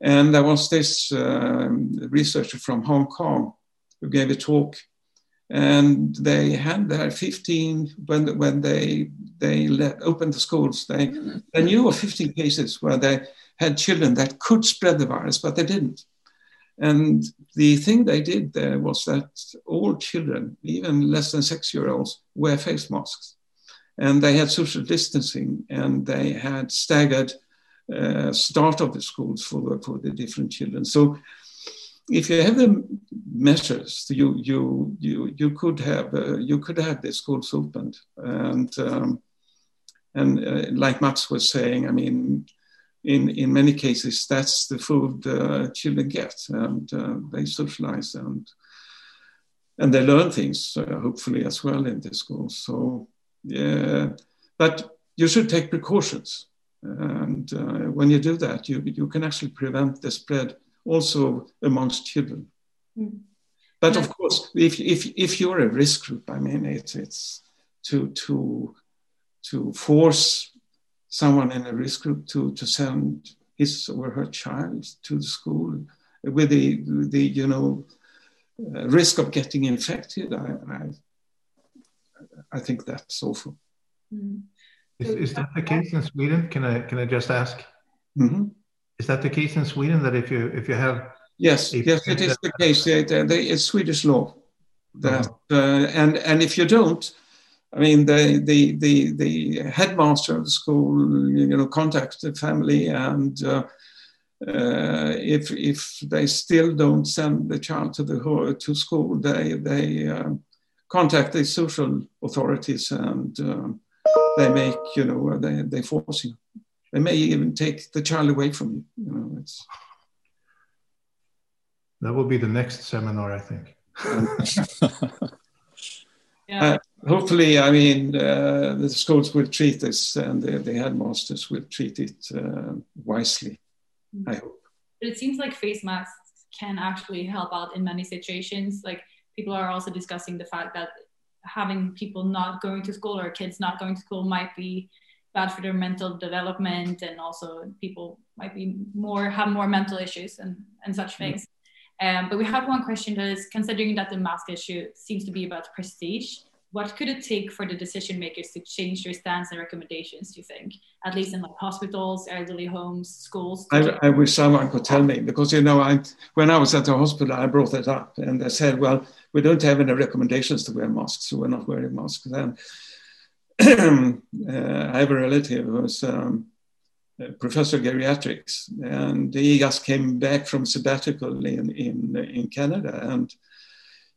And there was this um, researcher from Hong Kong who gave a talk and they had their 15 when when they they let, opened the schools they mm-hmm. they knew of 15 cases where they had children that could spread the virus but they didn't. And the thing they did there was that all children even less than six year olds wear face masks. And they had social distancing and they had staggered uh, start of the schools for, for the different children. So if you have the measures, you you you you could have uh, you could have the schools opened, and um, and uh, like Mats was saying, I mean, in in many cases that's the food uh, children get, and uh, they socialize and and they learn things uh, hopefully as well in the schools. So yeah, but you should take precautions, and uh, when you do that, you you can actually prevent the spread also amongst children. Mm. But of course, if, if, if you're a risk group, I mean, it's, it's to, to, to force someone in a risk group to, to send his or her child to the school with the, the you know, uh, risk of getting infected, I, I, I think that's awful. Mm. Is, is that the case in Sweden? Can I, can I just ask? Mm-hmm. Is that the case in Sweden that if you if you have yes yes it is the case it, uh, it's Swedish law that uh-huh. uh, and and if you don't I mean the the the the headmaster of the school you know contacts the family and uh, uh, if if they still don't send the child to the to school they they um, contact the social authorities and um, they make you know they they force you they may even take the child away from you. You know, it's that will be the next seminar, I think. yeah. Uh, hopefully, I mean, uh, the schools will treat this, and the, the headmasters will treat it uh, wisely. Mm-hmm. I hope. But it seems like face masks can actually help out in many situations. Like people are also discussing the fact that having people not going to school or kids not going to school might be bad for their mental development and also people might be more have more mental issues and, and such things um, but we have one question that is considering that the mask issue seems to be about prestige what could it take for the decision makers to change their stance and recommendations? Do you think, at least in like hospitals, elderly homes, schools? I, I, wish someone could tell me because you know, I when I was at the hospital, I brought it up, and they said, "Well, we don't have any recommendations to wear masks, so we're not wearing masks." Then I have a relative who's um, professor geriatrics, and he just came back from sabbatical in in in Canada, and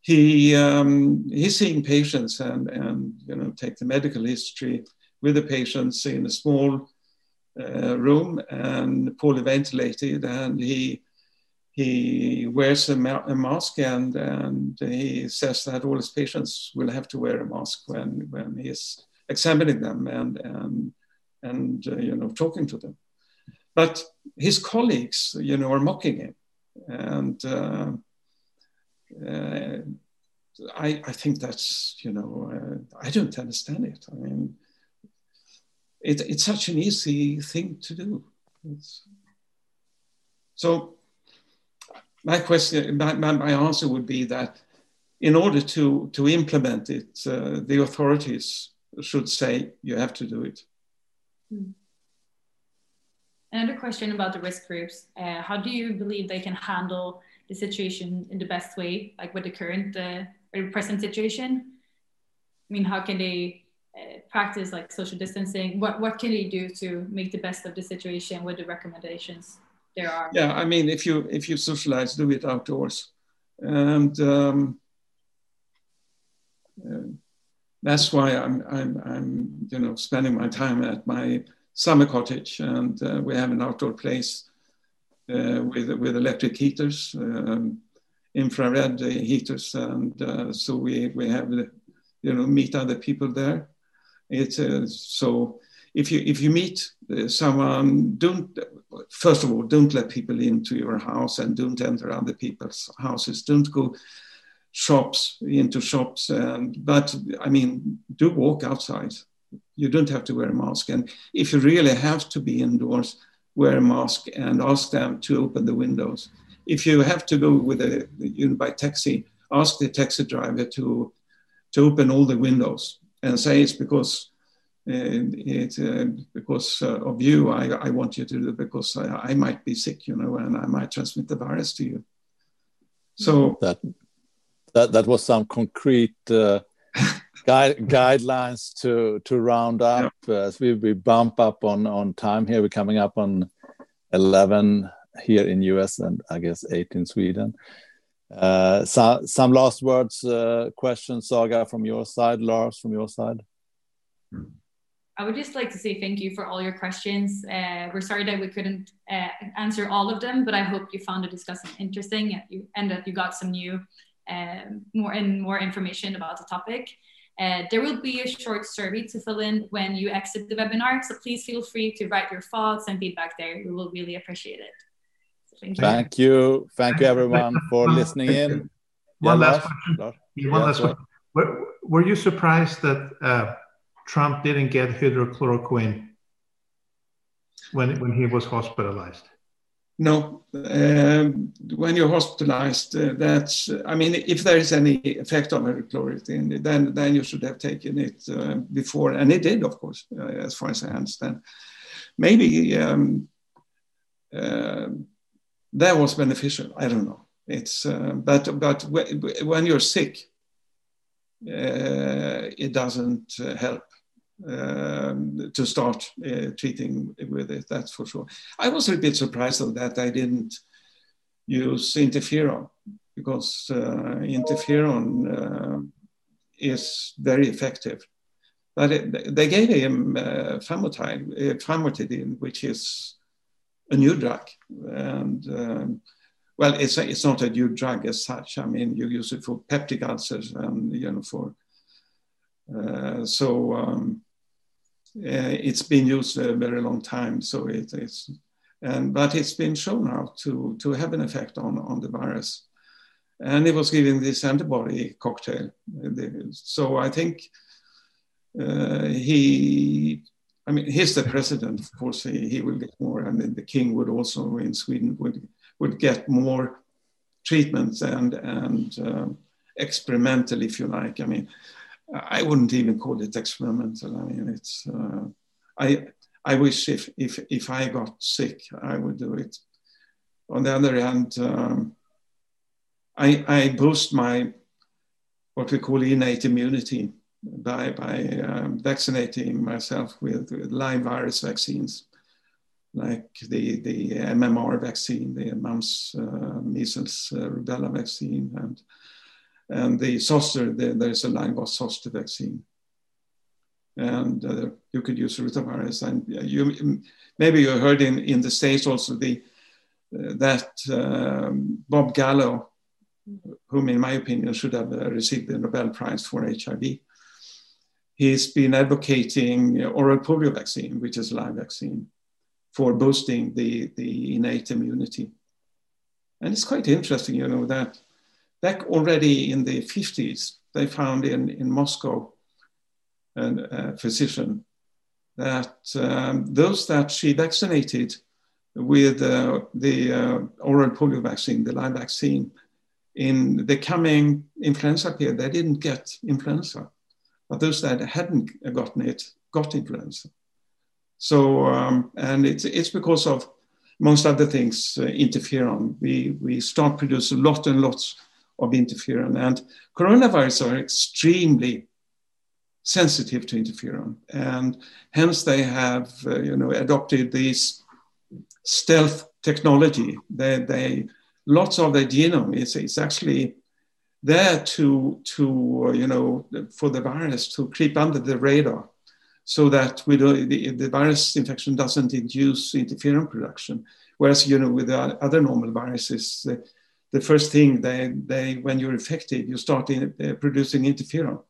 he um, he's seeing patients and and you know take the medical history with the patients in a small uh, room and poorly ventilated, and he he wears a, ma- a, mask and and he says that all his patients will have to wear a mask when when he's examining them and and and uh, you know talking to them, but his colleagues you know are mocking him and. Uh, uh, I, I think that's, you know, uh, I don't understand it. I mean, it, it's such an easy thing to do. It's, so my question, my, my, answer would be that in order to, to implement it, uh, the authorities should say you have to do it. Hmm. Another question about the risk groups. Uh, how do you believe they can handle the situation in the best way, like with the current uh, or present situation? I mean, how can they uh, practice like social distancing? What what can they do to make the best of the situation with the recommendations there are? Yeah, I mean, if you if you socialize, do it outdoors, and um, uh, that's why I'm I'm I'm you know spending my time at my summer cottage, and uh, we have an outdoor place uh, with with electric heaters, um, infrared heaters, and uh, so we we have you know meet other people there. It's uh, so if you if you meet someone, don't first of all don't let people into your house and don't enter other people's houses. Don't go shops into shops and but i mean do walk outside you don't have to wear a mask and if you really have to be indoors wear a mask and ask them to open the windows. If you have to go with a you know, by taxi, ask the taxi driver to to open all the windows and say it's because uh, it uh, because uh, of you. I, I want you to do it because I, I, might be sick, you know, and I might transmit the virus to you. So that that that was some concrete. Uh, guide, guidelines to to round up yeah. as we, we bump up on on time here. We're coming up on eleven here in US and I guess eight in Sweden. Uh, so, some last words, uh, questions, Saga, from your side, Lars, from your side. I would just like to say thank you for all your questions. Uh, we're sorry that we couldn't uh, answer all of them, but I hope you found the discussion interesting and that you got some new, uh, more and more information about the topic. Uh, there will be a short survey to fill in when you exit the webinar, so please feel free to write your thoughts and feedback there. We will really appreciate it. So thank, you. thank you. Thank you, everyone, for listening in. One yeah, last question. Lars? One yeah, last question. Were, were, you surprised that uh, Trump didn't get hydrochloroquine when, when he was hospitalized? No, um, when you're hospitalized, uh, that's, I mean, if there is any effect on hydrochloroquine, then, then you should have taken it uh, before, and it did, of course, uh, as far as I understand. Maybe um, uh, that was beneficial. I don't know. It's, uh, but, but when you're sick, uh, it doesn't help um, to start uh, treating with it, that's for sure. I was a bit surprised of that I didn't use interferon because uh, interferon uh, is very effective. But it, they gave him uh, uh, famotidine, which is a new drug. And um, well, it's, a, it's not a new drug as such. I mean, you use it for peptic ulcers and, you know, for, uh, so um, it's been used a very long time, so it is, and but it's been shown now to to have an effect on on the virus, and it was given this antibody cocktail. So I think uh, he, I mean, he's the president. Of course, he, he will get more, and then the king would also in Sweden would would get more treatments and and uh, experimental, if you like. I mean, I wouldn't even call it experimental. I mean, it's uh, I I wish if if if I got sick, I would do it. On the other hand, um, I I boost my what we call innate immunity by by um, vaccinating myself with, with live virus vaccines, like the the MMR vaccine, the mumps, uh, measles, uh, rubella vaccine, and and the zoster, the, there's a live zoster vaccine. And uh, you could use rotavirus. And you, maybe you heard in, in the States also the, uh, that um, Bob Gallo, whom in my opinion should have uh, received the Nobel Prize for HIV, he's been advocating oral polio vaccine, which is a live vaccine, for boosting the, the innate immunity. And it's quite interesting, you know, that back already in the 50s, they found in, in Moscow a physician that um, those that she vaccinated with uh, the uh, oral polio vaccine, the live vaccine, in the coming influenza period, they didn't get influenza. But those that hadn't gotten it got influenza. So, um, and it's, it's because of, amongst other things, uh, interferon. We, we start produce a lot and lots of interferon. And coronavirus are extremely sensitive to interferon. And hence they have, uh, you know, adopted this stealth technology. They, they, lots of their genome is, is actually there to, to uh, you know, for the virus to creep under the radar so that we don't, the, the virus infection doesn't induce interferon production. Whereas, you know, with the other normal viruses, uh, the first thing they, they when you're infected, you start in, uh, producing interferon.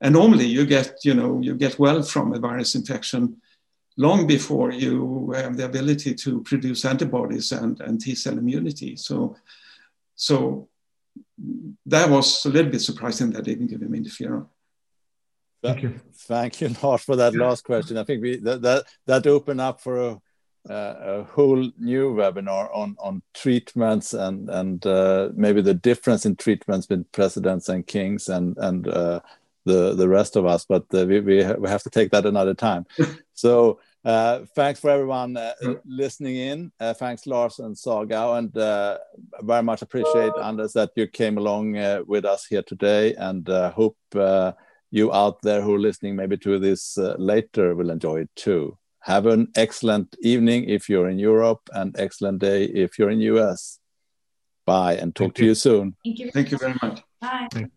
And normally you get, you know, you get well from a virus infection long before you have the ability to produce antibodies and, and T cell immunity. So, so that was a little bit surprising that they didn't give him interferon. Thank you. Thank you, Lars, for that last question. I think we that that, that opened up for a a whole new webinar on on treatments and and uh, maybe the difference in treatments between presidents and kings and and uh, the the rest of us. But uh, we we have to take that another time. so. Uh, thanks for everyone uh, listening in. thanks, Lars and Saga, and very much appreciate Anders that you came along with us here today, and hope you out there who are listening maybe to this later will enjoy it too. Have an excellent evening if you're in Europe and excellent day if you're in US. Bye and talk Thank to you. you soon. Thank you. Thank you very much. Bye.